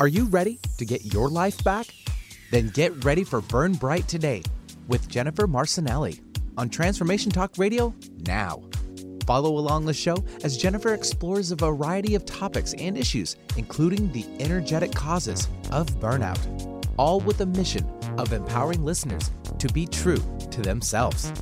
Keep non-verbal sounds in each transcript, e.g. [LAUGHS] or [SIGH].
Are you ready to get your life back? Then get ready for Burn Bright Today with Jennifer Marcinelli on Transformation Talk Radio now. Follow along the show as Jennifer explores a variety of topics and issues, including the energetic causes of burnout, all with the mission of empowering listeners to be true to themselves.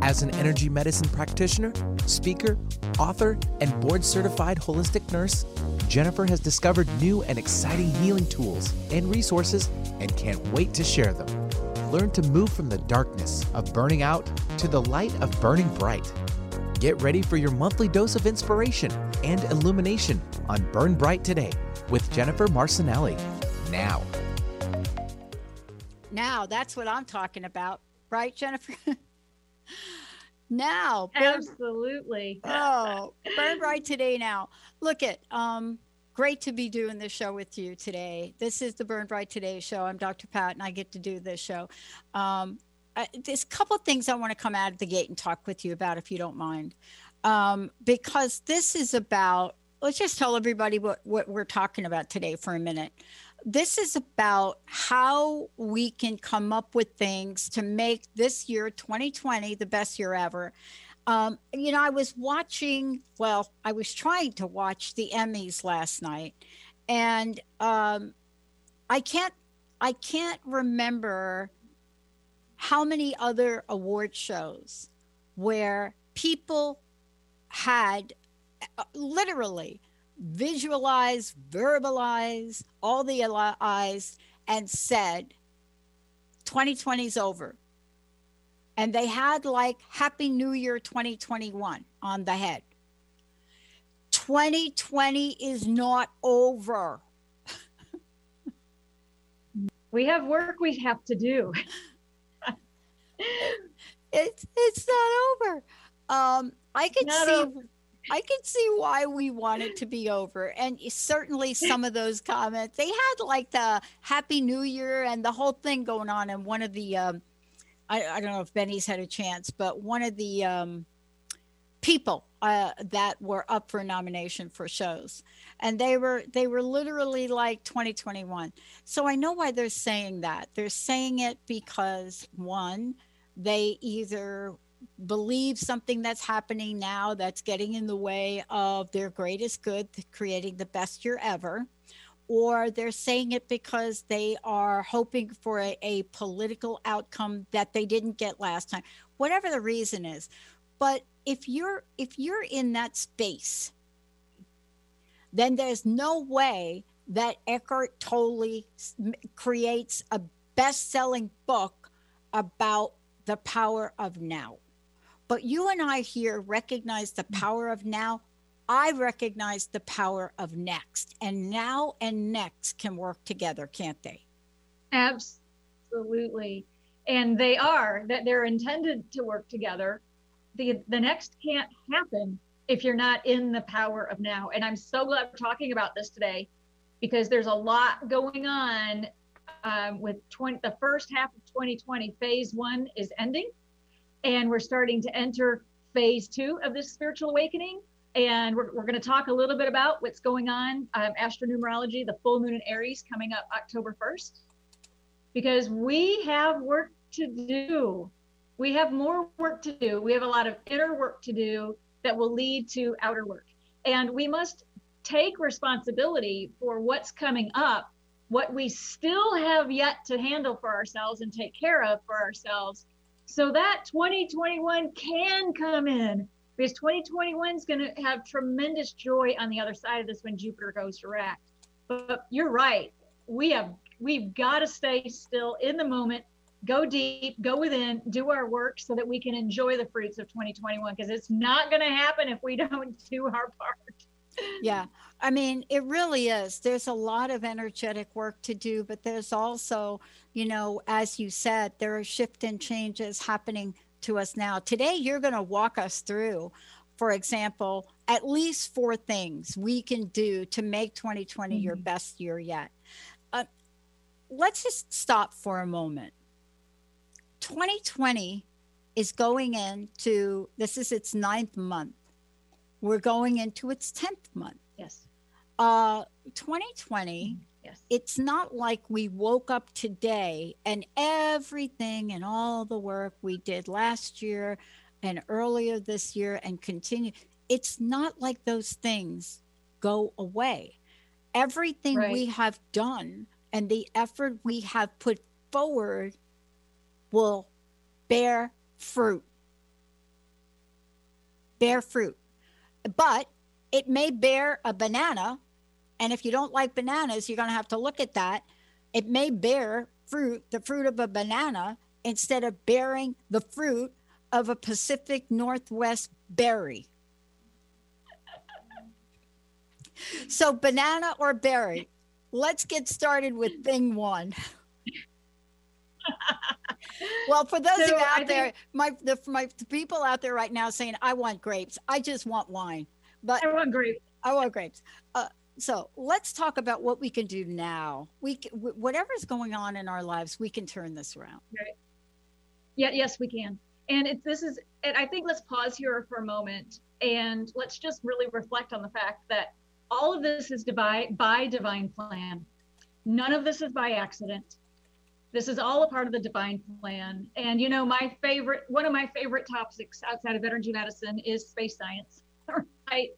As an energy medicine practitioner, speaker, author, and board certified holistic nurse, Jennifer has discovered new and exciting healing tools and resources and can't wait to share them. Learn to move from the darkness of burning out to the light of burning bright. Get ready for your monthly dose of inspiration and illumination on Burn Bright Today with Jennifer Marcinelli. Now. Now, that's what I'm talking about, right, Jennifer? [LAUGHS] now, burn, absolutely. Oh, Burn Bright Today now. Look at um great to be doing this show with you today. This is the Burn Bright Today show. I'm Dr. Pat, and I get to do this show. Um, I, there's a couple of things I want to come out of the gate and talk with you about, if you don't mind, um, because this is about. Let's just tell everybody what what we're talking about today for a minute. This is about how we can come up with things to make this year, 2020, the best year ever. Um, you know, I was watching, well, I was trying to watch the Emmys last night, and um, I can't, I can't remember how many other award shows where people had uh, literally visualized, verbalized, all the eyes, and said, 2020 is over and they had like Happy New Year 2021 on the head. 2020 is not over. [LAUGHS] we have work we have to do. [LAUGHS] it's it's not over. Um, I could not see over. I could see why we want it to be over. And certainly some of those comments, they had like the Happy New Year and the whole thing going on And one of the um, I, I don't know if Benny's had a chance, but one of the um, people uh, that were up for nomination for shows, and they were they were literally like 2021. So I know why they're saying that. They're saying it because one, they either believe something that's happening now that's getting in the way of their greatest good, creating the best year ever or they're saying it because they are hoping for a, a, political outcome that they didn't get last time whatever the reason is. But if you're if you're in that space then there's no way that Eckhart Tolle creates a best-selling book about the power of now but you and I here recognize the power of now I recognize the power of next, and now and next can work together, can't they? Absolutely. And they are, that they're intended to work together. The, the next can't happen if you're not in the power of now. And I'm so glad we're talking about this today because there's a lot going on um, with 20, the first half of 2020. Phase one is ending, and we're starting to enter phase two of this spiritual awakening. And we're, we're going to talk a little bit about what's going on um, astronumerology the full moon in aries coming up october 1st because we have work to do. We have more work to do. We have a lot of inner work to do that will lead to outer work. And we must take responsibility for what's coming up what we still have yet to handle for ourselves and take care of for ourselves so that 2021 can come in because 2021 is going to have tremendous joy on the other side of this when Jupiter goes direct. But you're right. We have we've got to stay still in the moment, go deep, go within, do our work so that we can enjoy the fruits of 2021 because it's not going to happen if we [LAUGHS] don't do our part. Yeah. I mean, it really is. There's a lot of energetic work to do, but there's also, you know, as you said, there are shift and changes happening to us now. Today, you're going to walk us through, for example, at least four things we can do to make 2020 mm-hmm. your best year yet. Uh, let's just stop for a moment. 2020 is going into this is its ninth month. We're going into its 10th month. Yes. Uh, 2020 Yes. it's not like we woke up today and everything and all the work we did last year and earlier this year and continue it's not like those things go away everything Right. we have done and the effort we have put forward will bear fruit bear fruit but it may bear a banana and if you don't like bananas, you're going to have to look at that. It may bear fruit, the fruit of a banana, instead of bearing the fruit of a Pacific Northwest berry. [LAUGHS] So, banana or berry? Let's get started with thing one. [LAUGHS] well, for those So of you out there, my the my the people out there right now saying, "I want grapes. I just want wine." But I want grapes. I want grapes. So let's talk about what we can do now. We whatever's going on in our lives, we can turn this around. Yeah, yes, we can. And it's this is and I think let's pause here for a moment and let's just really reflect on the fact that all of this is divine by divine plan. None of this is by accident. This is all a part of the divine plan. And you know, my favorite one of my favorite topics outside of energy medicine is space science. [LAUGHS] I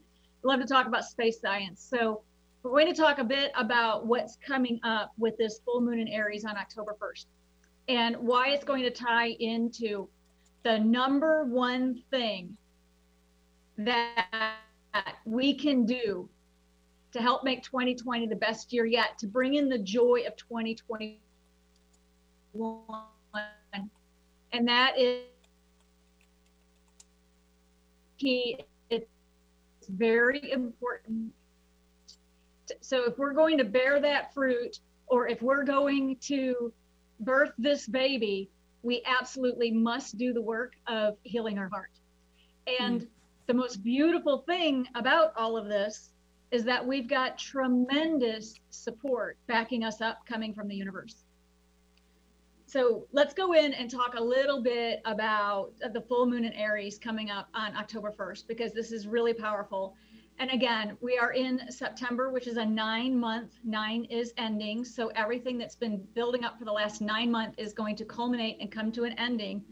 love to talk about space science. So we're going to talk a bit about what's coming up with this full moon in Aries on October 1st and why it's going to tie into the number one thing that we can do to help make 2020 the best year yet, to bring in the joy of 2021. And that is key. It's very important. So if we're going to bear that fruit, or if we're going to birth this baby, we absolutely must do the work of healing our heart. And mm-hmm. the most beautiful thing about all of this is that we've got tremendous support backing us up coming from the universe. So let's go in and talk a little bit about the full moon in Aries coming up on October 1st, because this is really powerful. And again, we are in September, which is a nine month, nine is ending. So everything that's been building up for the last nine months is going to culminate and come to an ending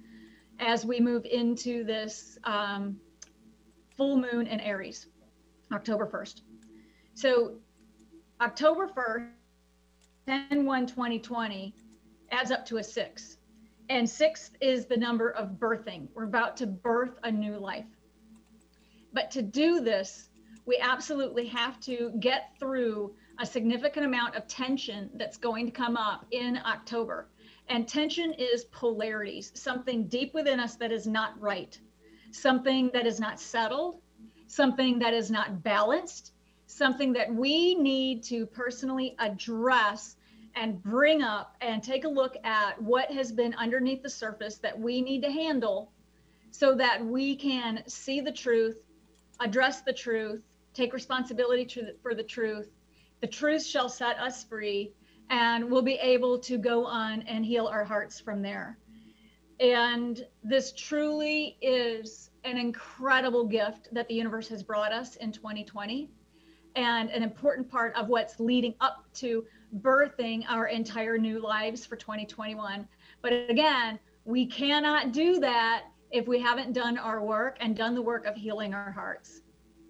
as we move into this um, full moon in Aries, October 1st. So October 1st, 10 1 2020 adds up to a six. And six is the number of birthing. We're about to birth a new life. But to do this, we absolutely have to get through a significant amount of tension that's going to come up in October. And tension is polarities, something deep within us that is not right, something that is not settled, something that is not balanced, something that we need to personally address and bring up and take a look at what has been underneath the surface that we need to handle so that we can see the truth, address the truth, take responsibility to- for the truth. The truth shall set us free, and we'll be able to go on and heal our hearts from there. And this truly is an incredible gift that the universe has brought us in 2020 and an important part of what's leading up to birthing our entire new lives for 2021. But again, we cannot do that if we haven't done our work and done the work of healing our hearts.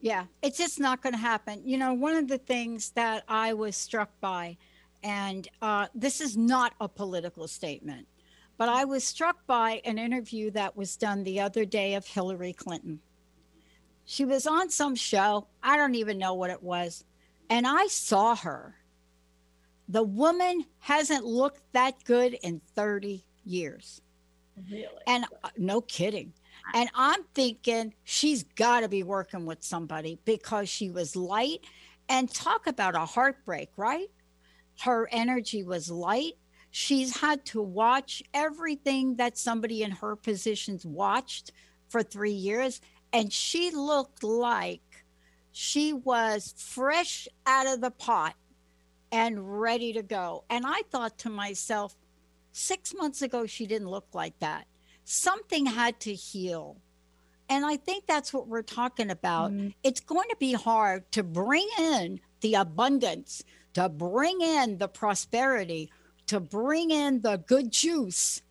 Yeah, it's just not going to happen. You know, one of the things that I was struck by, and uh, this is not a political statement, but I was struck by an interview that was done the other day of Hillary Clinton. She was on some show, I don't even know what it was, and I saw her. The woman hasn't looked that good in 30 years. Really? And uh, no kidding. And I'm thinking she's got to be working with somebody because she was light. And talk about a heartbreak, right? Her energy was light. She's had to watch everything that somebody in her positions watched for three years. And she looked like she was fresh out of the pot and ready to go. And I thought to myself, six months ago, she didn't look like that. Something had to heal. And I think that's what we're talking about. Mhm. It's going to be hard to bring in the abundance, to bring in the prosperity, to bring in the good juice,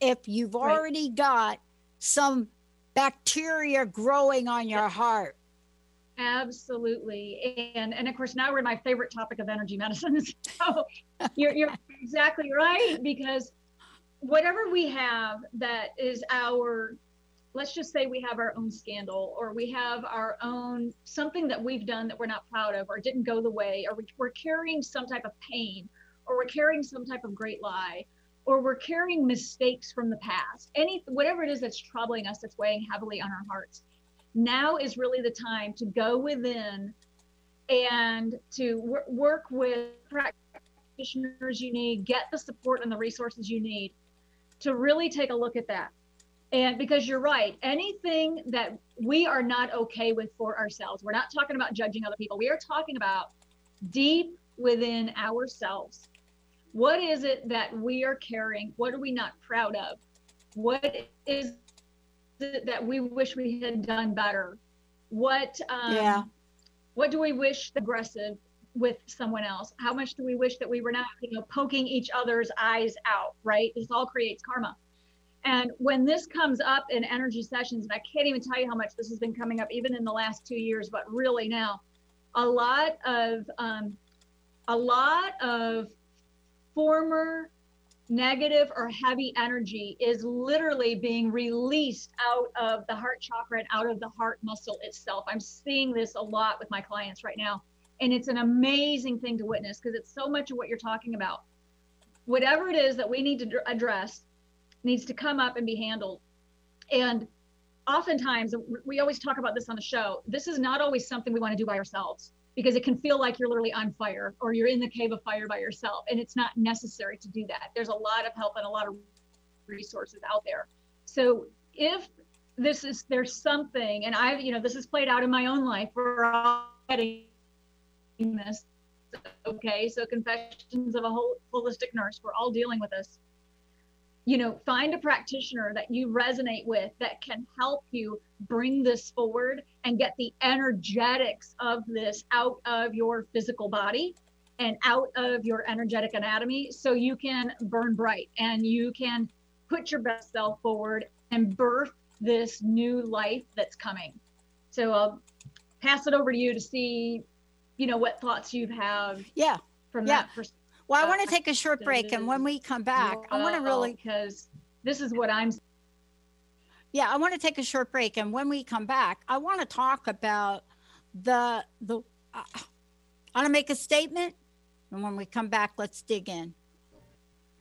if you've already got some bacteria growing on your heart. Absolutely. And and of course now we're in my favorite topic of energy medicine. [LAUGHS] So you're you're [LAUGHS] exactly right because whatever we have that is our let's just say we have our own scandal or we have our own something that we've done that we're not proud of or didn't go the way or we're carrying some type of pain or we're carrying some type of great lie or we're carrying mistakes from the past. Any whatever it is that's troubling us that's weighing heavily on our hearts now is really the time to go within and to w- work with practitioners you need get the support and the resources you need to really take a look at that and because you're right anything that we are not okay with for ourselves we're not talking about judging other people we are talking about deep within ourselves what is it that we are carrying? What are we not proud of? What is it that we wish we had done better? What um, yeah. What do we wish aggressive with someone else? How much do we wish that we were not, you know, poking each other's eyes out? Right. This all creates karma. And when this comes up in energy sessions, and I can't even tell you how much this has been coming up, even in the last two years, but really now, a lot of um, a lot of former negative or heavy energy is literally being released out of the heart chakra and out of the heart muscle itself. I'm seeing this a lot with my clients right now. And it's an amazing thing to witness because it's so much of what you're talking about. Whatever it is that we need to address needs to come up and be handled. And oftentimes, we always talk about this on the show. This is not always something we want to do by ourselves because it can feel like you're literally on fire or you're in the cave of fire by yourself. And it's not necessary to do that. There's a lot of help and a lot of resources out there. So if this is there's something, and I've you know this is played out in my own life. We're all getting this. Okay, so confessions of a whole holistic nurse. We're all dealing with this you know find a practitioner that you resonate with that can help you bring this forward and get the energetics of this out of your physical body and out of your energetic anatomy so you can burn bright and you can put your best self forward and birth this new life that's coming so i'll pass it over to you to see you know what thoughts you have yeah from yeah. that perspective well, I want to take a short break, and when we come back, I want to really because this is what I'm. Yeah, I want to take a short break, and when we come back, I want to talk about the the. Uh, I want to make a statement, and when we come back, let's dig in.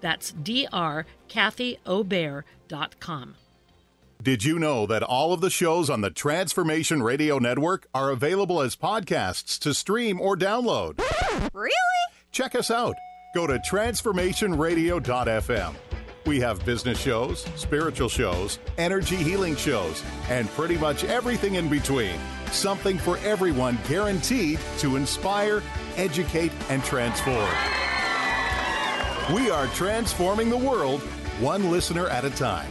That's drkathyobear.com. Did you know that all of the shows on the Transformation Radio Network are available as podcasts to stream or download? Really? Check us out. Go to transformationradio.fm We have business shows, spiritual shows, energy healing shows, and pretty much everything in between. Something for everyone guaranteed to inspire, educate, and transform. We are transforming the world one listener at a time.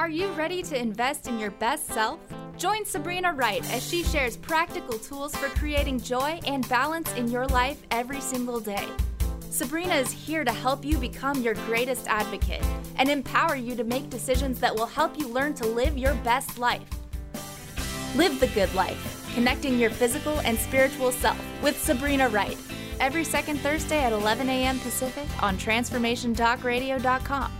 Are you ready to invest in your best self? Join Sabrina Wright as she shares practical tools for creating joy and balance in your life every single day. Sabrina is here to help you become your greatest advocate and empower you to make decisions that will help you learn to live your best life. Live the good life, connecting your physical and spiritual self with Sabrina Wright. Every second Thursday at 11 a.m. Pacific on TransformationTalkRadio.com.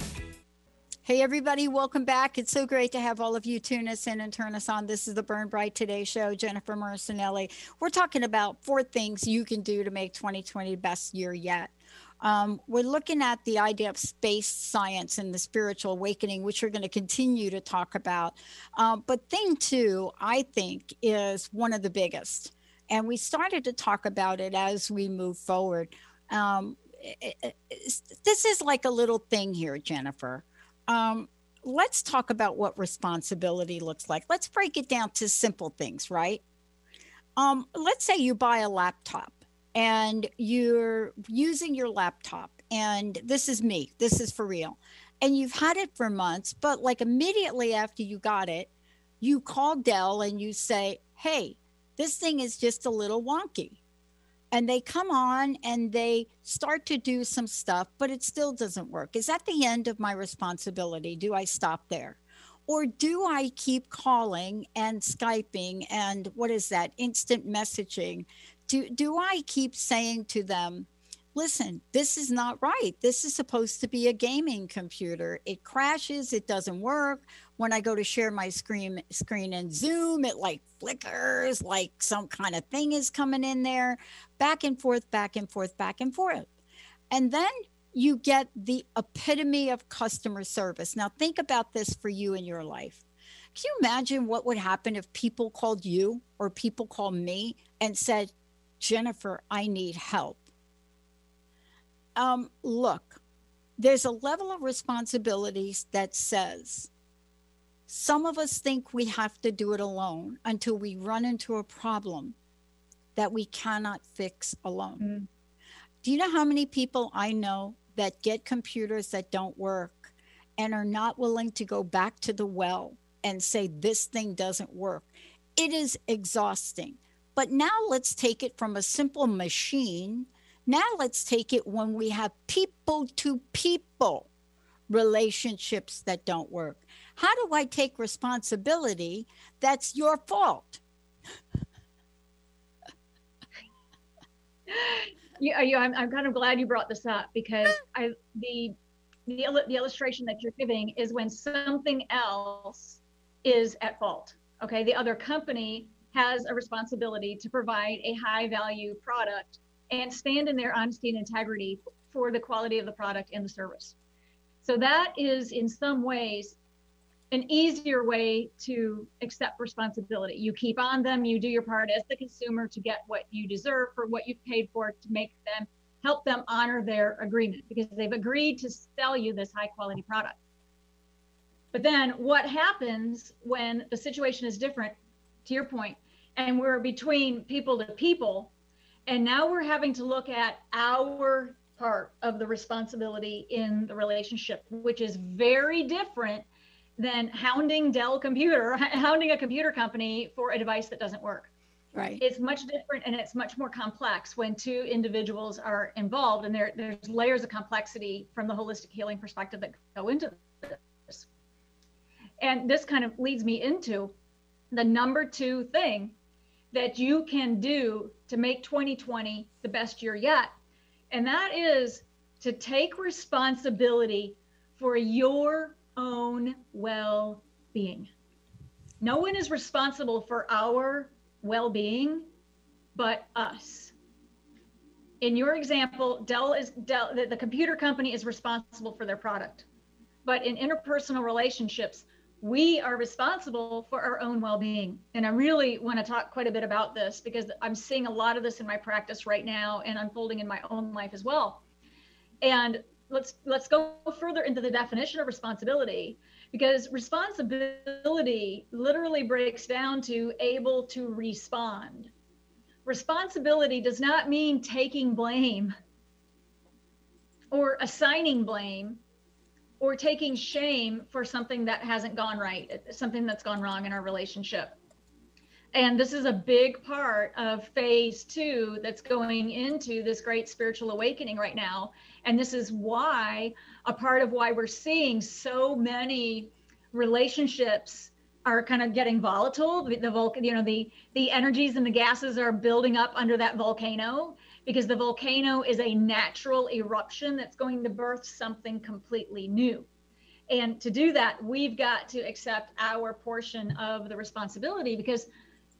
Hey, everybody, welcome back. It's so great to have all of you tune us in and turn us on. This is the Burn Bright Today Show. Jennifer Marcinelli. We're talking about four things you can do to make 2020 the best year yet. Um, we're looking at the idea of space science and the spiritual awakening, which we're going to continue to talk about. Um, but thing two, I think, is one of the biggest. And we started to talk about it as we move forward. Um, it, it, this is like a little thing here, Jennifer um, let's talk about what responsibility looks like. Let's break it down to simple things, right? Um, let's say you buy a laptop and you're using your laptop, and this is me, this is for real, and you've had it for months, but like immediately after you got it, you call Dell and you say, Hey, this thing is just a little wonky and they come on and they start to do some stuff, but it still doesn't work. Is that the end of my responsibility? Do I stop there? Or do I keep calling and Skyping and what is that, instant messaging? Do, do I keep saying to them, listen, this is not right. This is supposed to be a gaming computer. It crashes, it doesn't work. When I go to share my screen screen in Zoom, it like flickers like some kind of thing is coming in there. Back and forth, back and forth, back and forth. And then you get the epitome of customer service. Now think about this for you in your life. Can you imagine what would happen if people called you or people called me and said, Jennifer, I need help? um, look, there's a level of responsibilities that says some of us think we have to do it alone until we run into a problem that we cannot fix alone. Mm. Do you know how many people I know that get computers that don't work and are not willing to go back to the well and say, this thing doesn't work? It is exhausting. But now let's take it from a simple machine now let's take it when we have people to people relationships that don't work. How do I take responsibility that's your fault? [LAUGHS] yeah, yeah I'm, I'm kind of glad you brought this up because I the the, the illustration that you're giving is when something else is at fault. Okay, the other company has a responsibility to provide a high value product and stand in their honesty and integrity for the quality of the product and the service. So that is in some ways an easier way to accept responsibility. You keep on them, you do your part as the consumer to get what you deserve for what you've paid for to make them help them honor their agreement because they've agreed to sell you this high quality product. But then what happens when the situation is different, to your point, and we're between people to people, and now we're having to look at our part of the responsibility in the relationship, which is very different than hounding Dell Computer, [LAUGHS] hounding a computer company for a device that doesn't work. Right. It's much different and it's much more complex when two individuals are involved, and there, there's layers of complexity from the holistic healing perspective that go into this. And this kind of leads me into the number two thing that you can do to make 2020 the best year yet. And that is to take responsibility for your own well being. No one is responsible for our well being but us. In your example, Dell is Dell, the, the computer company is responsible for their product. But in interpersonal relationships, we are responsible for our own well-being and i really want to talk quite a bit about this because i'm seeing a lot of this in my practice right now and unfolding in my own life as well and let's let's go further into the definition of responsibility because responsibility literally breaks down to able to respond responsibility does not mean taking blame or assigning blame or taking shame for something that hasn't gone right something that's gone wrong in our relationship and this is a big part of phase two that's going into this great spiritual awakening right now. And this is why a part of why we're seeing so many relationships are kind of getting volatile. The, the you know, the the energies and the gases are building up under that volcano because the volcano is a natural eruption that's going to birth something completely new. And to do that, we've got to accept our portion of the responsibility because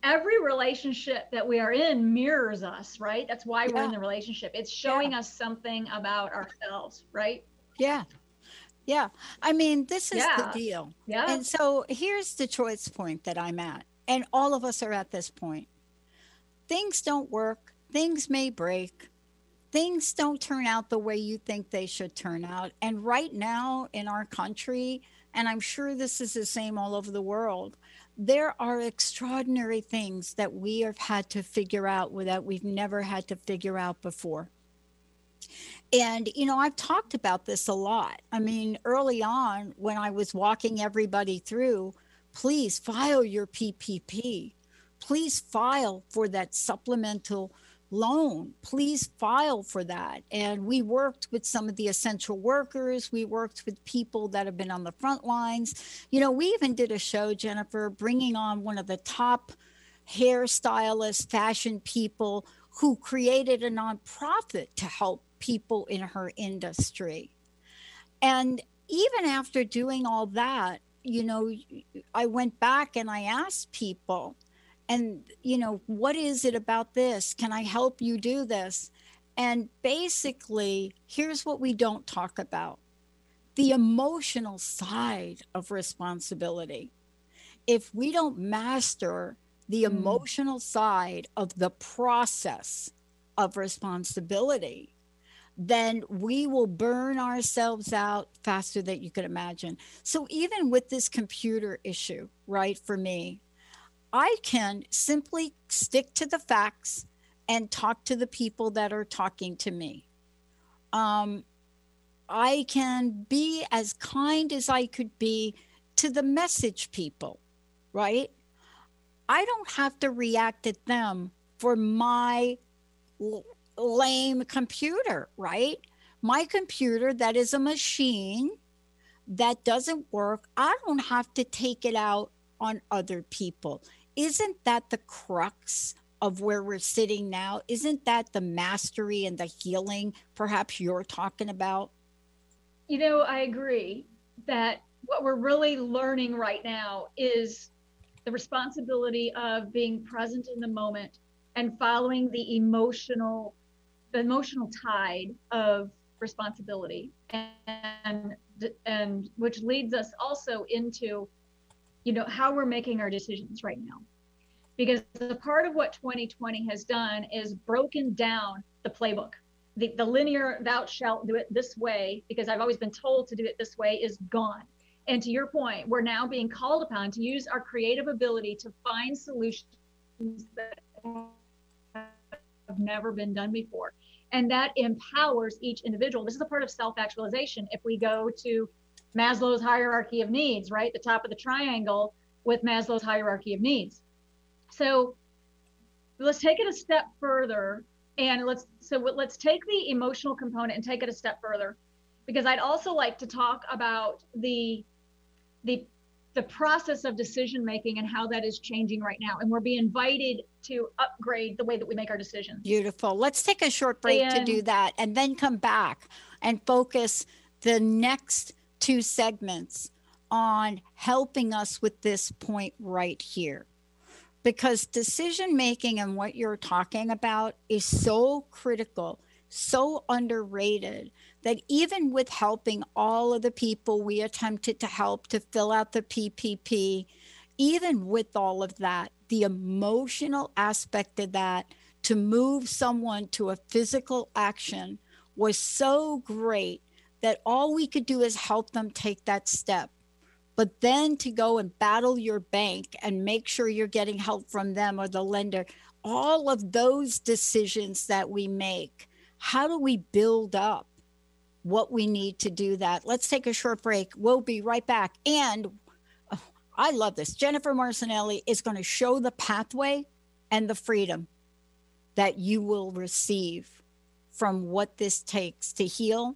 every relationship that we are in mirrors us, right? That's why yeah. we're in the relationship. It's showing yeah. us something about ourselves, right? Yeah. Yeah. I mean, this is yeah. the deal. Yeah. And so here's the choice point that I'm at. And all of us are at this point. Things don't work, things may break, things don't turn out the way you think they should turn out. And right now in our country, and I'm sure this is the same all over the world, there are extraordinary things that we have had to figure out that we've never had to figure out before. And, you know, I've talked about this a lot. I mean, early on, when I was walking everybody through, please file your PPP. Please file for that supplemental loan. Please file for that. And we worked with some of the essential workers. We worked with people that have been on the front lines. You know, we even did a show, Jennifer, bringing on one of the top hairstylists, fashion people who created a nonprofit to help people in her industry. And even after doing all that, you know, I went back and I asked people, and you know what is it about this? Can i help you do this? And basically here's what we don't talk about the emotional side of responsibility. If we don't master the mm. emotional side of the process of responsibility then we will burn ourselves out faster than you could imagine. So even with this computer issue right for me I can simply stick to the facts and talk to the people that are talking to me. Um, I can be as kind as I could be to the message people, right? I don't have to react at them for my l- lame computer, right? My computer that is a machine that doesn't work, I don't have to take it out on other people isn't that the crux of where we're sitting now? Isn't that the mastery and the healing perhaps you're talking about? You know, I agree that what we're really learning right now is the responsibility of being present in the moment and following the emotional the emotional tide of responsibility and and which leads us also into you know how we're making our decisions right now because a part of what 2020 has done is broken down the playbook the, the linear thou shalt do it this way because i've always been told to do it this way is gone and to your point we're now being called upon to use our creative ability to find solutions that have never been done before and that empowers each individual. This is a part of self actualization. If we go to Maslow's hierarchy of needs, right, the top of the triangle with Maslow's hierarchy of needs. So let's take it a step further and let's so let's take the emotional component and take it a step further because I'd also like to talk about the the the process of decision making and how that is changing right now. And we're being invited to upgrade the way that we make our decisions. Beautiful. Let's take a short break and, to do that and then come back and focus the next two segments on helping us with this point right here. Because decision making and what you're talking about is so critical, so underrated that even with helping all of the people we attempted to help to fill out the PPP, even with all of that, the emotional aspect of that to move someone to a physical action was so great that all we could do is help them take that step. But then to go and battle your bank and make sure you're getting help from them or the lender, all of those decisions that we make, how do we build up what we need to do that. Let's take a short break. We'll be right back. And oh, I love this. Jennifer Marcinelli is going to show the pathway and the freedom that you will receive from what this takes to heal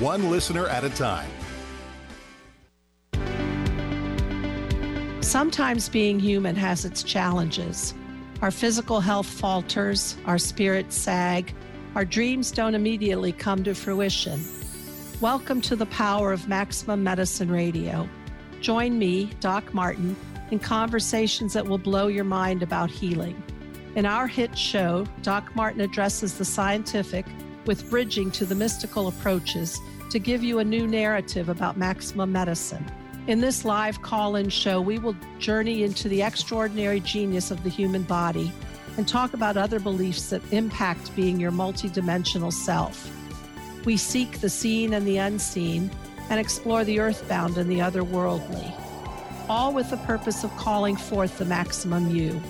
one listener at a time. Sometimes being human has its challenges. Our physical health falters, our spirits sag, our dreams don't immediately come to fruition. Welcome to the power of Maximum Medicine Radio. Join me, Doc Martin, in conversations that will blow your mind about healing. In our hit show, Doc Martin addresses the scientific with bridging to the mystical approaches to give you a new narrative about maximum medicine. In this live call in show, we will journey into the extraordinary genius of the human body and talk about other beliefs that impact being your multidimensional self. We seek the seen and the unseen and explore the earthbound and the otherworldly, all with the purpose of calling forth the maximum you.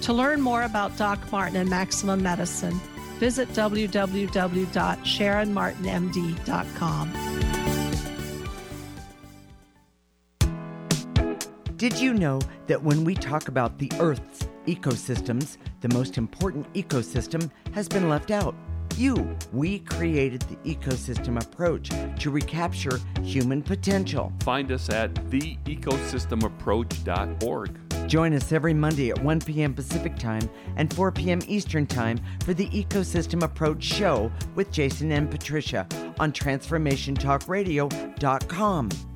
To learn more about Doc Martin and Maximum Medicine, visit www.sharonmartinmd.com. Did you know that when we talk about the Earth's ecosystems, the most important ecosystem has been left out? you. We created the ecosystem approach to recapture human potential. Find us at theecosystemapproach.org. Join us every Monday at 1 p.m. Pacific Time and 4 p.m. Eastern Time for the Ecosystem Approach Show with Jason and Patricia on TransformationTalkRadio.com.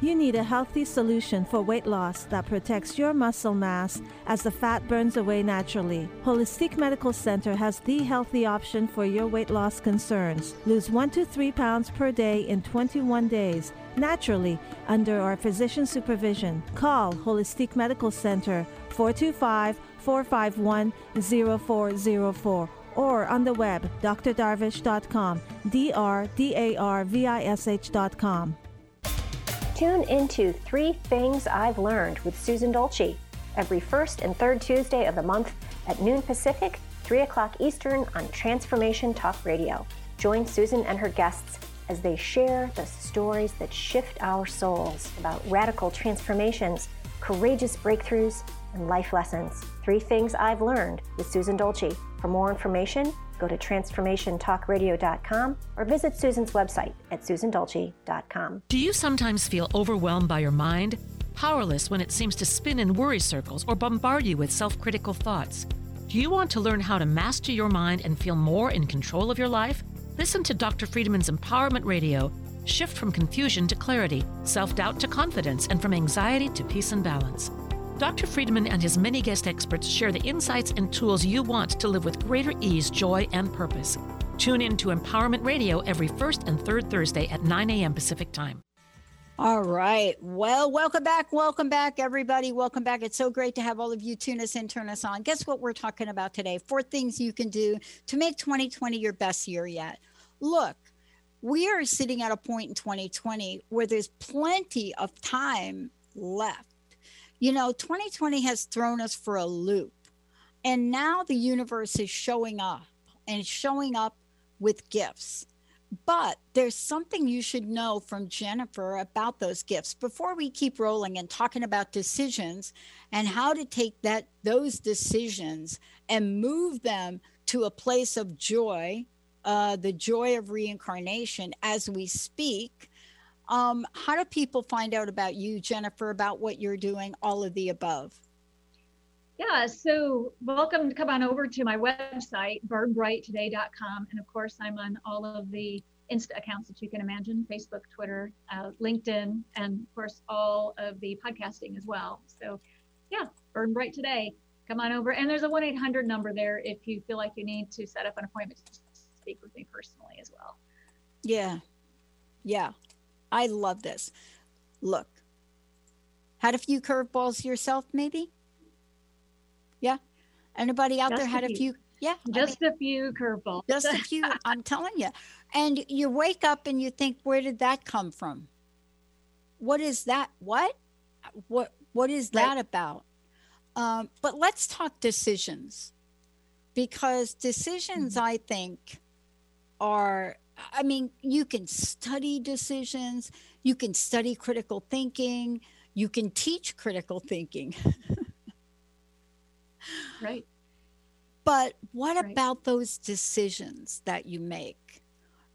You need a healthy solution for weight loss that protects your muscle mass as the fat burns away naturally. Holistic Medical Center has the healthy option for your weight loss concerns. Lose 1 to 3 pounds per day in 21 days naturally under our physician supervision. Call Holistic Medical Center 425 451 0404 or on the web drdarvish.com, D R D A R V I S H.com. Tune into Three Things I've Learned with Susan Dolce every first and third Tuesday of the month at noon Pacific, 3 o'clock Eastern on Transformation Talk Radio. Join Susan and her guests as they share the stories that shift our souls about radical transformations, courageous breakthroughs, and life lessons. Three Things I've Learned with Susan Dolce. For more information, go to transformationtalkradio.com or visit Susan's website at susandolce.com. Do you sometimes feel overwhelmed by your mind? Powerless when it seems to spin in worry circles or bombard you with self critical thoughts? Do you want to learn how to master your mind and feel more in control of your life? Listen to Dr. Friedman's Empowerment Radio. Shift from confusion to clarity, self doubt to confidence, and from anxiety to peace and balance. Dr. Friedman and his many guest experts share the insights and tools you want to live with greater ease, joy, and purpose. Tune in to Empowerment Radio every first and third Thursday at 9 a.m. Pacific Time. All right. Well, welcome back. Welcome back, everybody. Welcome back. It's so great to have all of you tune us in, turn us on. Guess what we're talking about today? Four things you can do to make 2020 your best year yet. Look, we are sitting at a point in 2020 where there's plenty of time left you know, 2020 has thrown us for a loop. And now the universe is showing up and showing up with gifts. But there's something you should know from Jennifer about those gifts before we keep rolling and talking about decisions and how to take that those decisions and move them to a place of joy, uh, the joy of reincarnation as we speak um, how do people find out about you, Jennifer, about what you're doing, all of the above? Yeah, so welcome to come on over to my website, burnbrighttoday.com. And of course, I'm on all of the Insta accounts that you can imagine Facebook, Twitter, uh, LinkedIn, and of course, all of the podcasting as well. So, yeah, Burn Bright Today. Come on over. And there's a 1 800 number there if you feel like you need to set up an appointment to speak with me personally as well. Yeah. Yeah. I love this. Look, had a few curveballs yourself, maybe? Yeah. Anybody out just there had a few? few? Yeah. Just I mean, a few curveballs. Just a few. [LAUGHS] I'm telling you. And you wake up and you think, where did that come from? What is that? What? What? What is that right. about? Um, but let's talk decisions because decisions, mm-hmm. I think, are I mean, you can study decisions, you can study critical thinking, you can teach critical thinking. right. But what right. about those decisions that you make?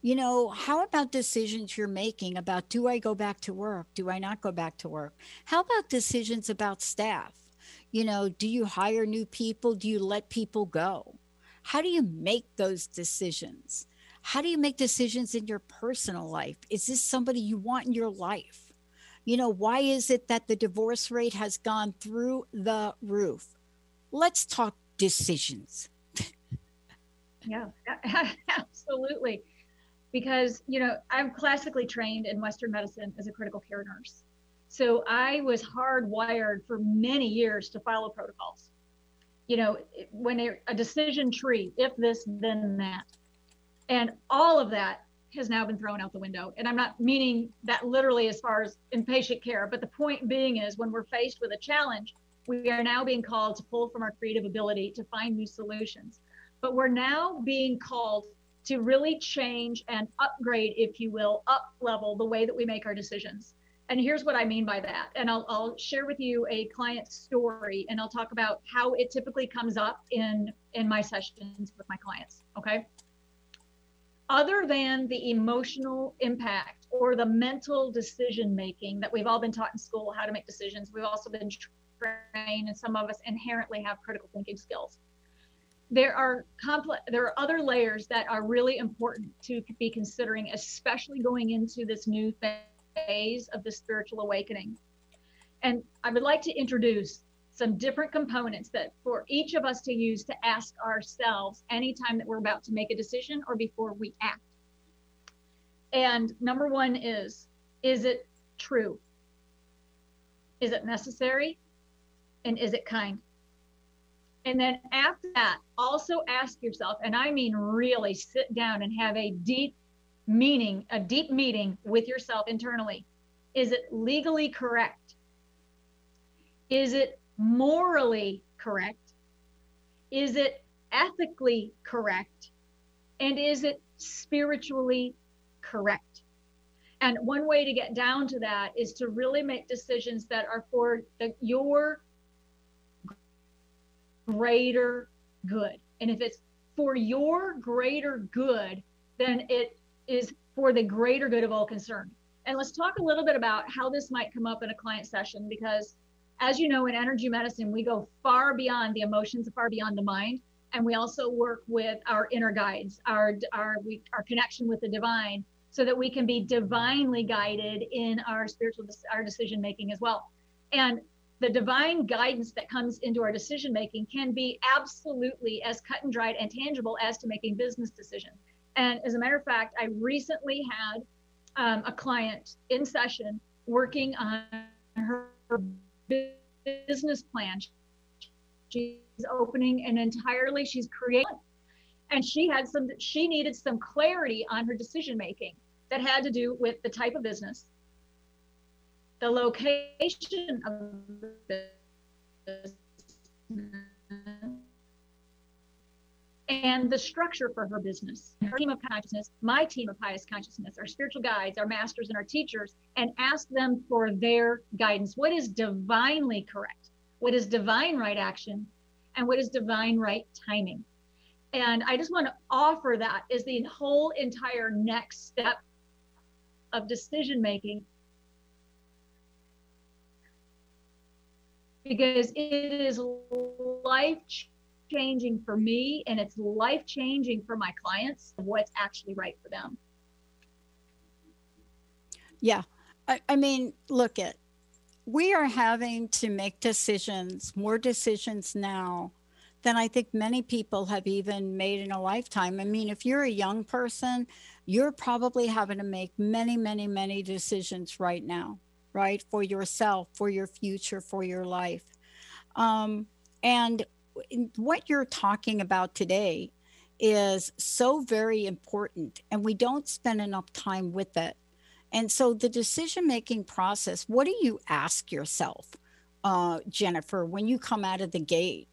You know, how about decisions you're making about do I go back to work? Do I not go back to work? How about decisions about staff? You know, do you hire new people? Do you let people go? How do you make those decisions? How do you make decisions in your personal life? Is this somebody you want in your life? You know, why is it that the divorce rate has gone through the roof? Let's talk decisions. yeah, [LAUGHS] absolutely. Because, you know, I'm classically trained in Western medicine as a critical care nurse. So I was hardwired for many years to follow protocols. You know, when a decision tree, if this, then that and all of that has now been thrown out the window. And I'm not meaning that literally as far as inpatient care, but the point being is when we're faced with a challenge, we are now being called to pull from our creative ability to find new solutions. But we're now being called to really change and upgrade, if you will, up level the way that we make our decisions. And here's what I mean by that. And I'll, I'll share with you a client story and I'll talk about how it typically comes up in, in my sessions with my clients. Okay other than the emotional impact or the mental decision making that we've all been taught in school how to make decisions we've also been brain, and some of us inherently have critical thinking skills. There are. There are other layers that are really important to be considering, especially going into this new phase of the spiritual awakening. And I would like to introduce some different components that for each of us to use to ask ourselves anytime that we're about to make a decision or before we act. And number one is is it true? Is it necessary? And is it kind? And then after that, also ask yourself, and I mean really sit down and have a deep meaning, a deep meeting with yourself internally. Is it legally correct? Is it morally correct? Is it ethically correct? And is it spiritually correct? And one way to get down to that is to really make decisions that are for the, your greater good. And if it's for your greater good, then it is for the greater good of all concerned. And let's talk a little bit about how this might come up in a client session because as you know, in energy medicine, we go far beyond the emotions, far beyond the mind. And we also work with our inner guides, our our we, our connection with the divine, so that we can be divinely guided in our spiritual our decision making as well. And the divine guidance that comes into our decision making can be absolutely as cut and dried and tangible as to making business decisions. And as a matter of fact, I recently had um, a client in session working on her business plan. She's opening an entirely, she's creating, and she had some, she needed some clarity on her decision making that had to do with the type of business, the location of the business, and the structure for her business. Her team of consciousness, my team of highest consciousness, our spiritual guides, our masters, and our teachers, and ask them for their guidance. What is divinely correct? What is divine right action? And what is divine right timing? And I just want to offer that as the whole entire next step of decision making because it is life changing for me and it's life changing for my clients what's actually right for them. Yeah. I, I mean, look at we are having to make decisions, more decisions now than I think many people have even made in a lifetime. I mean, if you're a young person, you're probably having to make many, many, many decisions right now, right? For yourself, for your future, for your life. Um, and what you're talking about today is so very important and we don't spend enough time with it. And so the decision making process what do you ask yourself uh, jennifer when you come out of the gate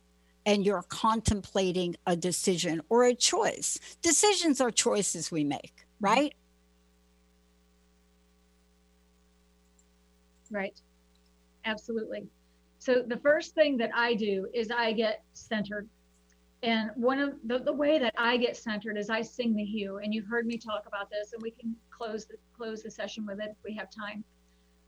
and you're contemplating a decision or a choice? Decisions are choices we make right? Right. Absolutely so the first thing that I do is I get centered. And one of the, the way that I get centered is I sing the HU. And you've heard me talk about this, and we can close the, close the session with it if we have time.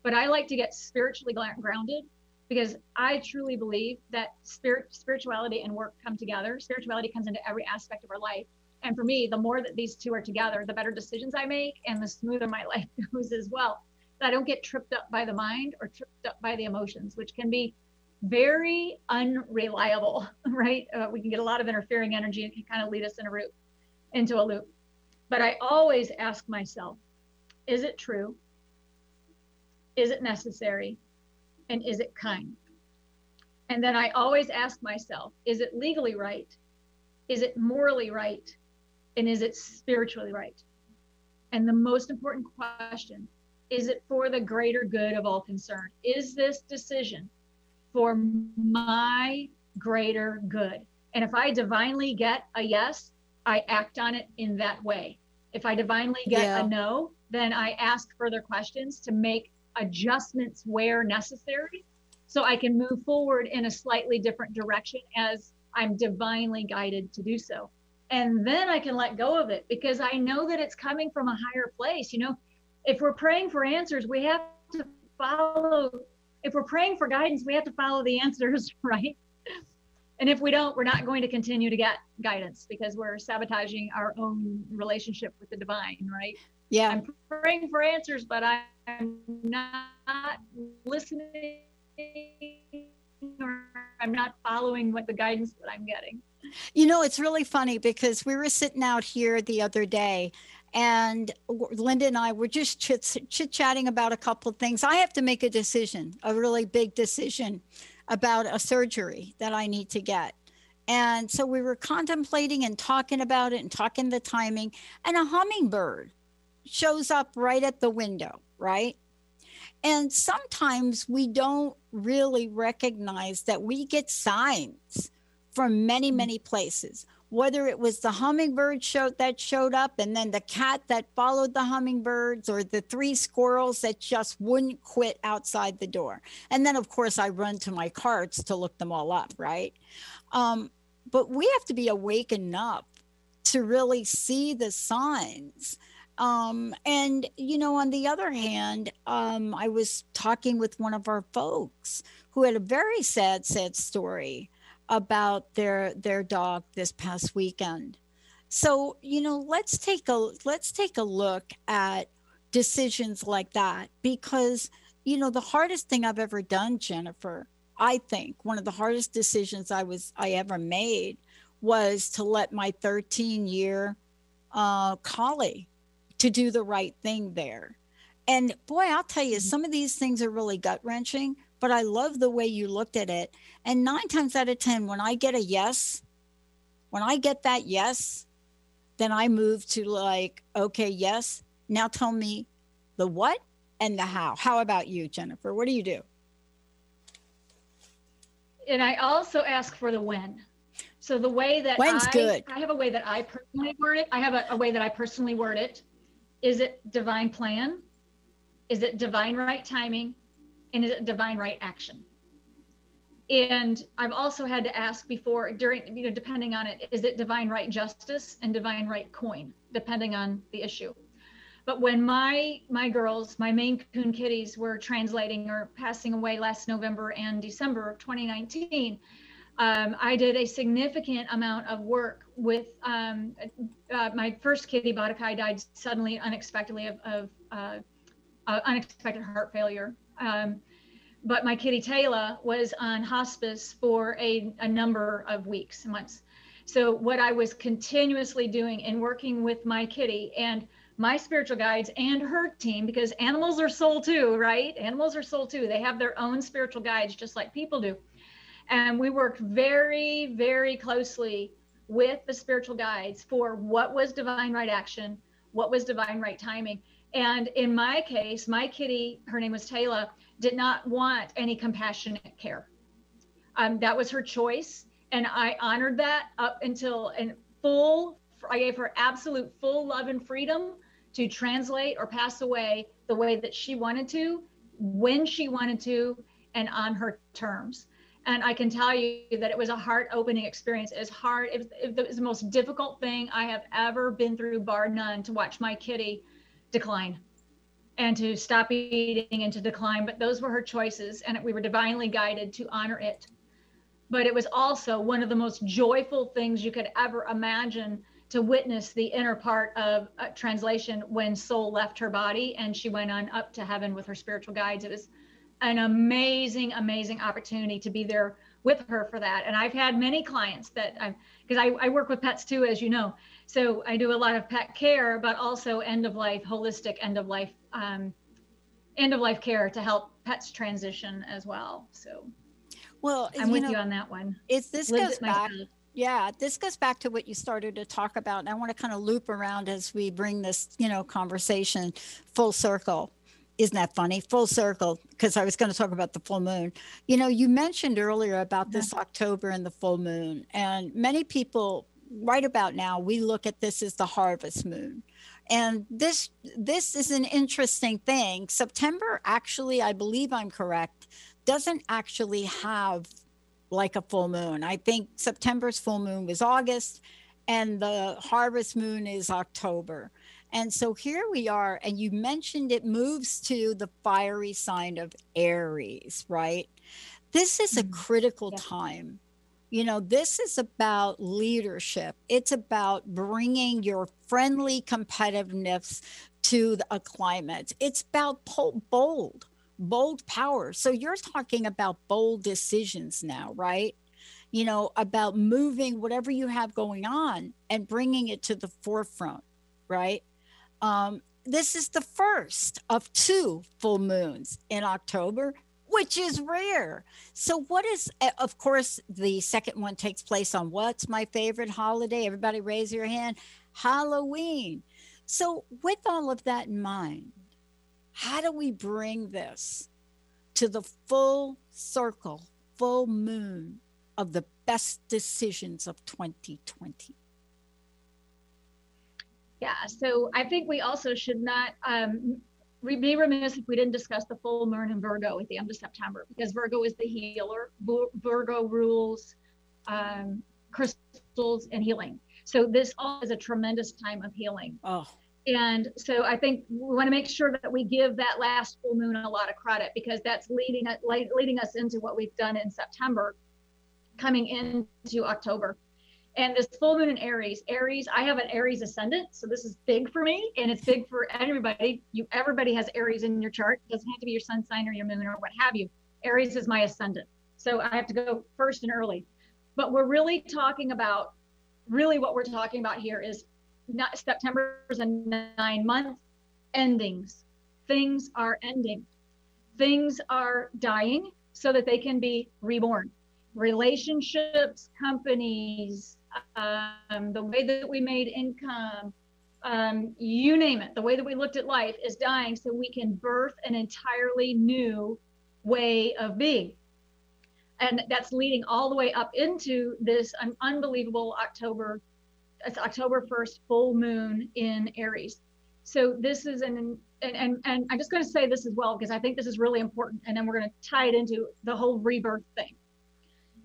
But I like to get spiritually grounded because I truly believe that spirit, spirituality and work come together. Spirituality comes into every aspect of our life. And for me, the more that these two are together, the better decisions I make and the smoother my [LAUGHS] life goes as well. I don't get tripped up by the mind or tripped up by the emotions, which can be very unreliable, [LAUGHS] right? Uh, we can get a lot of interfering energy and can kind of lead us in a route into a loop. But I always ask myself, is it true? Is it necessary? And is it kind? And then I always ask myself, is it legally right? Is it morally right? And is it spiritually right? And the most important question is it for the greater good of all concerned? Is this decision for my greater good. And if I divinely get a yes, I act on it in that way. If I divinely get yeah. a no, then I ask further questions to make adjustments where necessary so I can move forward in a slightly different direction as I'm divinely guided to do so. And then I can let go of it because I know that it's coming from a higher place. You know, if we're praying for answers, we have to follow if we're praying for guidance, we have to follow the answers, [LAUGHS] right? And if we don't, we're not going to continue to get guidance because we're sabotaging our own relationship with the divine, right? Yeah. I'm praying for answers, but I'm not listening or I'm not following what the guidance that I'm getting. You know, it's really funny because we were sitting out here the other day and Linda and I were just chit chatting about a couple of things. I have to make a decision, a really big decision about a surgery that I need to get. And so we were contemplating and talking about it and talking the timing, and a hummingbird shows up right at the window, right? And sometimes we don't really recognize that we get signs from many, mm. many places whether it was the hummingbird show that showed up and then the cat that followed the hummingbirds or the three squirrels that just wouldn't quit outside the door. And then of course i run to my carts to look them all up right? Um, but we have to be awakened up to really see the signs. Um, and you know on the other hand um, i was talking with one of our folks who had a very sad sad story about their their dog this past weekend. So, you know, let's take a let's take a look at decisions like that because you know, the hardest thing I've ever done, Jennifer, I think one of the hardest decisions I was I ever made was to let my 13 year uh, collie to do the right thing there. And boy, I'll tell you, mm-hmm. some of these things are really gut wrenching, but I love the way you looked at it. And nine times out of 10, when I get a yes, when I get that yes, then I move to like, okay, yes. Now tell me the what and the how. How about you, Jennifer? What do you do? And I also ask for the when. So the way that When's I, good. I have a way that I personally word it. I have a, a way that I personally word it. Is it divine plan? Is it divine right timing? Is it divine right action? And I've also had to ask before during, you know, depending on it, is it divine right justice and divine right coin, depending on the issue. But when my my girls, my Maine Coon kitties, were translating or passing away last November and December of 2019, um, I did a significant amount of work with um, uh, my first kitty, Badakai, died suddenly, unexpectedly of, of uh, uh, unexpected heart failure um, but my kitty Taylor was on hospice for a, a number of weeks, months. So what I was continuously doing and working with my kitty and my spiritual guides and her team, because animals are soul too, right? Animals are soul too. They have their own spiritual guides, just like people do. And we worked very, very closely with the spiritual guides for what was divine right action, what was divine right timing. And in my case, my kitty, her name was Taylor, did not want any compassionate care. Um, that was her choice. And I honored that up until in full, I gave her absolute full love and freedom to translate or pass away the way that she wanted to, when she wanted to, and on her terms. And I can tell you that it was a heart opening experience. As hard, it was, it was the most difficult thing I have ever been through, bar none, to watch my kitty decline and to stop eating and to decline. But those were her choices, and we were divinely guided to honor it. But it was also one of the most joyful things you could ever imagine to witness the inner part of uh, translation when soul left her body and she went on up to heaven with her spiritual guides. It was an amazing, amazing opportunity to be there with her for that. And I've had many clients that I'm because I, I work with pets too, as you know. So I do a lot of pet care, but also end of life, holistic end of life, um, end of life care to help pets transition as well. So, well, I'm with know, you on that one. It's this goes back. Yeah, this goes back to what you started to talk about, and I want to kind of loop around as we bring this, you know, conversation full circle. Isn't that funny? Full circle, because I was going to talk about the full moon. You know, you mentioned earlier about this October and the full moon, and many people right about now we look at this as the harvest moon and this this is an interesting thing september actually i believe i'm correct doesn't actually have like a full moon i think september's full moon was august and the harvest moon is october And so here we are, and you mentioned it moves to the fiery sign of Aries, right? This is a mm-hmm. critical yeah. time. You know, this is about leadership. It's about bringing your friendly competitiveness to a climate. It's about bold, bold power. So you're talking about bold decisions now, right? You know, about moving whatever you have going on and bringing it to the forefront, right? Um, this is the first of two full moons in October, which is rare. So, what is, eh, of course, the second one takes place on what's my favorite holiday? Everybody raise your hand Halloween. So, with all of that in mind, how do we bring this to the full circle, full moon of the best decisions of 2020? Yeah, so I think we also should not um, be remiss if we didn't discuss the full moon in Virgo at the end of September because Virgo is the healer. Virgo rules um, crystals and healing. So this all is a tremendous time of healing. Oh. And so I think we want to make sure that we give that last full moon a lot of credit because that's leading leading us into what we've done in September, coming into October. And this full moon in Aries, Aries, I have an Aries ascendant, so this is big for me, and it's big for everybody. You, everybody has Aries in your chart. It doesn't have to be your sun sign or your moon or what have you. Aries is my ascendant, so I have to go first and early. But we're really talking about, really what we're talking about here is not September is a nine month endings. Things are ending. Things are dying so that they can be reborn relationships, companies, um, the way that we made income, um, you name it, the way that we looked at life is dying so we can birth an entirely new way of being. And that's leading all the way up into this un- unbelievable October, it's October 1st full moon in Aries. So this is an, and, and, and I'm just going to say this as well, because I think this is really important. And then we're going to tie it into the whole rebirth thing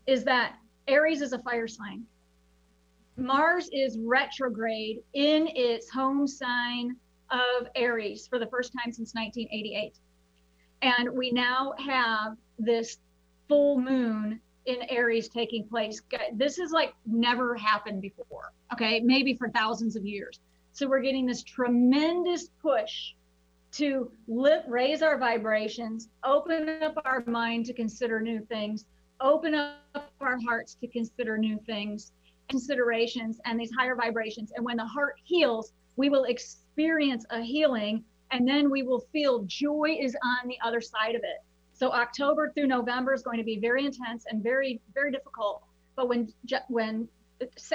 is that Aries is a fire sign. Mars is retrograde in its home sign of Aries for the first time since 1988. And we now have this full moon in Aries taking place. This is like never happened before, okay? Maybe for thousands of years. So we're getting this tremendous push to lift, raise our vibrations, open up our mind to consider new things, open up our hearts to consider new things considerations and these higher vibrations. And when the heart heals, we will experience a healing and then we will feel joy is on the other side of it. So October through November is going to be very intense and very, very difficult. But when when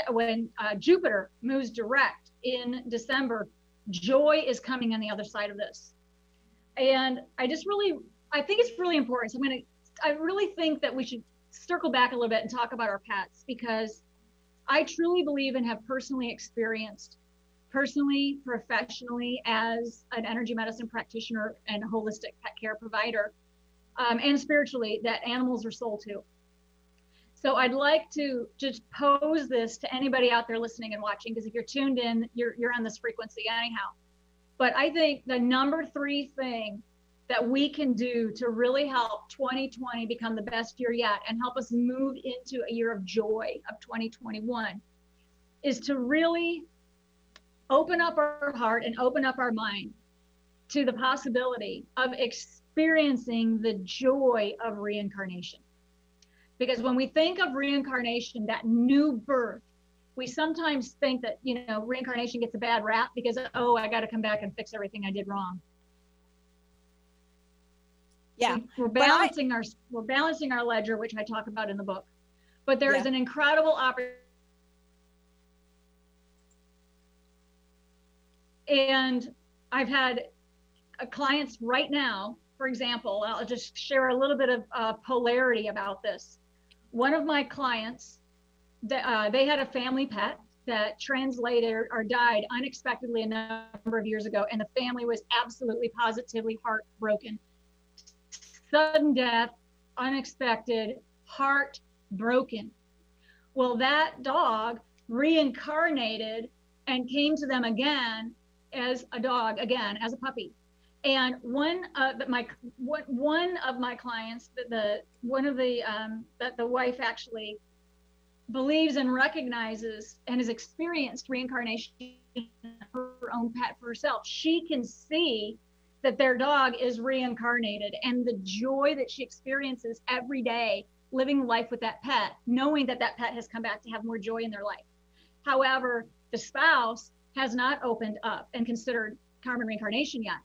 when uh, Jupiter moves direct in December, joy is coming on the other side of this. And I just really, I think it's really important. So I'm going to, I really think that we should circle back a little bit and talk about our pets because I truly believe and have personally experienced, personally, professionally, as an energy medicine practitioner and holistic pet care provider, um, and spiritually, that animals are soul too. So I'd like to just pose this to anybody out there listening and watching, because if you're tuned in, you're you're on this frequency anyhow. But I think the number three thing that we can do to really help 2020 become the best year yet and help us move into a year of joy of 2021 is to really open up our heart and open up our mind to the possibility of experiencing the joy of reincarnation. Because when we think of reincarnation, that new birth, we sometimes think that, you know, reincarnation gets a bad rap because, oh, I got to come back and fix everything I did wrong yeah. We're balancing I, our we're balancing our ledger which i talk about in the book. But there yeah. is an incredible opportunity and i've had clients right now for example i'll just share a little bit of uh, polarity about this. One of my clients uh, they had a family pet that translated or died unexpectedly a number of years ago and the family was absolutely positively heartbroken sudden death, unexpected, heart broken. Well, that dog reincarnated and came to them again as a dog again as a puppy and one uh, my one of my clients the, the one of the um, that the wife actually believes and recognizes and has experienced reincarnation her own pet for herself she can see that their dog is reincarnated and the joy that she experiences every day living life with that pet knowing that that pet has come back to have more joy in their life however the spouse has not opened up and considered karma reincarnation yet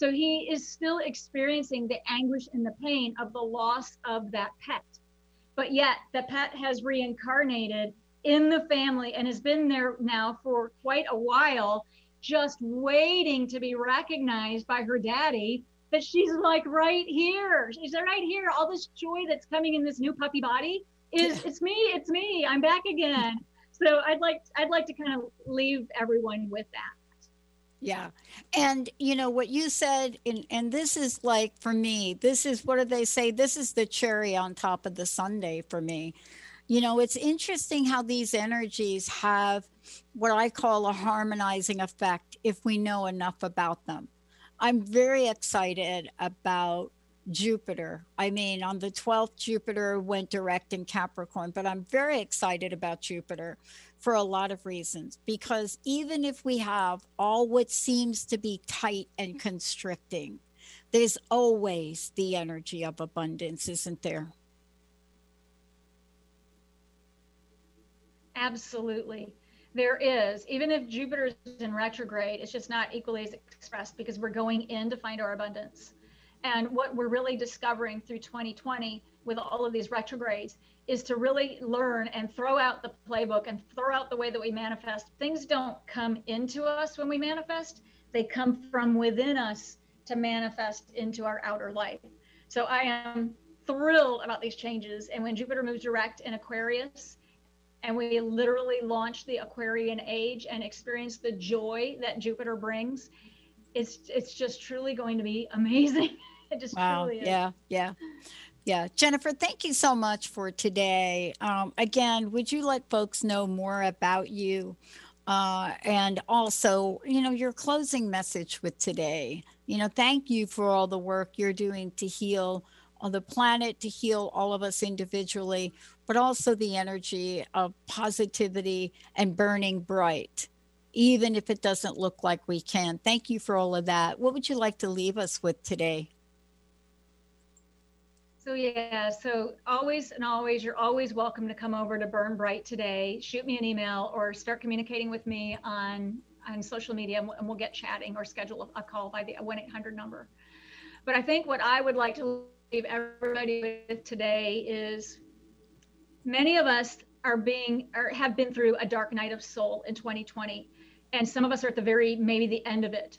so he is still experiencing the anguish and the pain of the loss of that pet. But yet the pet has reincarnated in the family and has been there now for quite a while, just waiting to be recognized by her daddy that she's like right here. She's right here. All this joy that's coming in this new puppy body is it's me, it's me. I'm back again. So I'd like I'd like to kind of leave everyone with that. Yeah. And you know what you said and and this is like for me, this is what do they say? This is the cherry on top of the sundae for me. You know, it's interesting how these energies have what I call a harmonizing effect if we know enough about them. I'm very excited about Jupiter. I mean, on the 12th, Jupiter went direct in Capricorn, but I'm very excited about Jupiter for a lot of reasons because even if we have all what seems to be tight and constricting, there's always the energy of abundance, isn't there? Absolutely. There is. Even if Jupiter is in retrograde, it's just not equally as expressed because we're going in to find our abundance. And what we're really discovering through 2020 with all of these retrogrades is to really learn and throw out the playbook and throw out the way that we manifest. Things don't come into us when we manifest, they come from within us to manifest into our outer life. So I am thrilled about these changes. And when Jupiter moves direct in Aquarius, and we literally launch the Aquarian age and experience the joy that Jupiter brings, it's it's just truly going to be [LAUGHS] amazing. it just wow. truly is. Yeah, yeah. Yeah, Jennifer, thank you so much for today. Um, again, would you let folks know more about you? Uh, and also, you know, your closing message with today. You know, thank you for all the work you're doing to heal on the planet, to heal all of us individually, but also the energy of positivity and burning bright, even if it doesn't look like we can. Thank you for all of that. What would you like to leave us with today? So yeah, so always and always, you're always welcome to come over to Burn Bright today. Shoot me an email or start communicating with me on on social media, and we'll, and we'll get chatting or schedule a, call by the one eight hundred number. But I think what I would like to leave everybody with today is many of us are being or have been through a dark night of soul in 2020, and some of us are at the very maybe the end of it.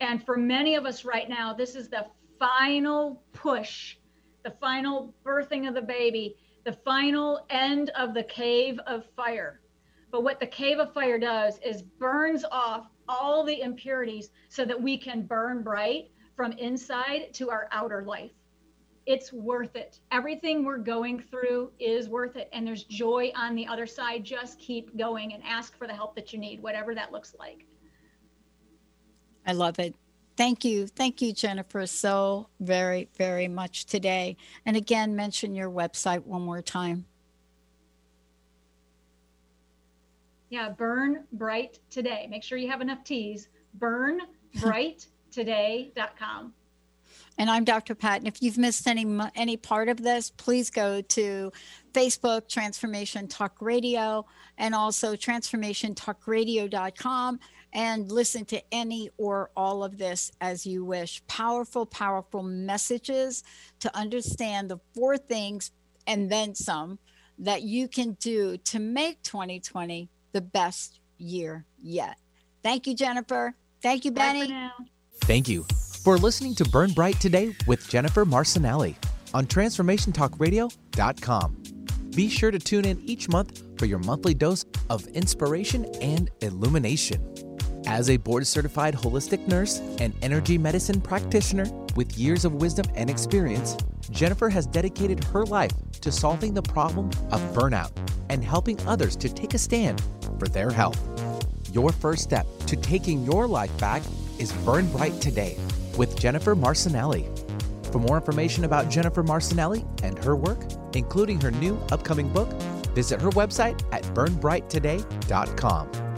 And for many of us right now, this is the final push the final birthing of the baby, the final end of the cave of fire. But what the cave of fire does is burns off all the impurities so that we can burn bright from inside to our outer life. It's worth it. Everything we're going through is worth it. And there's joy on the other side. Just keep going and ask for the help that you need, whatever that looks like. I love it. Thank you. Thank you, Jennifer, so very, very much today. And again, mention your website one more time. Yeah, Burn Bright Today. Make sure you have enough T's. BurnBrightToday.com. And I'm Dr. Pat. And if you've missed any any part of this, please go to Facebook Transformation Talk Radio and also transformationtalkradio.com and listen to any or all of this as you wish. Powerful, powerful messages to understand the four things and then some that you can do to make 2020 the best year yet. Thank you, Jennifer. Thank you, Benny. Thank you for listening to Burn Bright today with Jennifer Marcinelli on TransformationTalkRadio.com. Be sure to tune in each month for your monthly dose of inspiration and illumination. As a board certified holistic nurse and energy medicine practitioner with years of wisdom and experience, Jennifer has dedicated her life to solving the problem of burnout and helping others to take a stand for their health. Your first step to taking your life back is Burn Bright Today with Jennifer Marcinelli. For more information about Jennifer Marcinelli and her work, including her new upcoming book, visit her website at burnbrighttoday.com.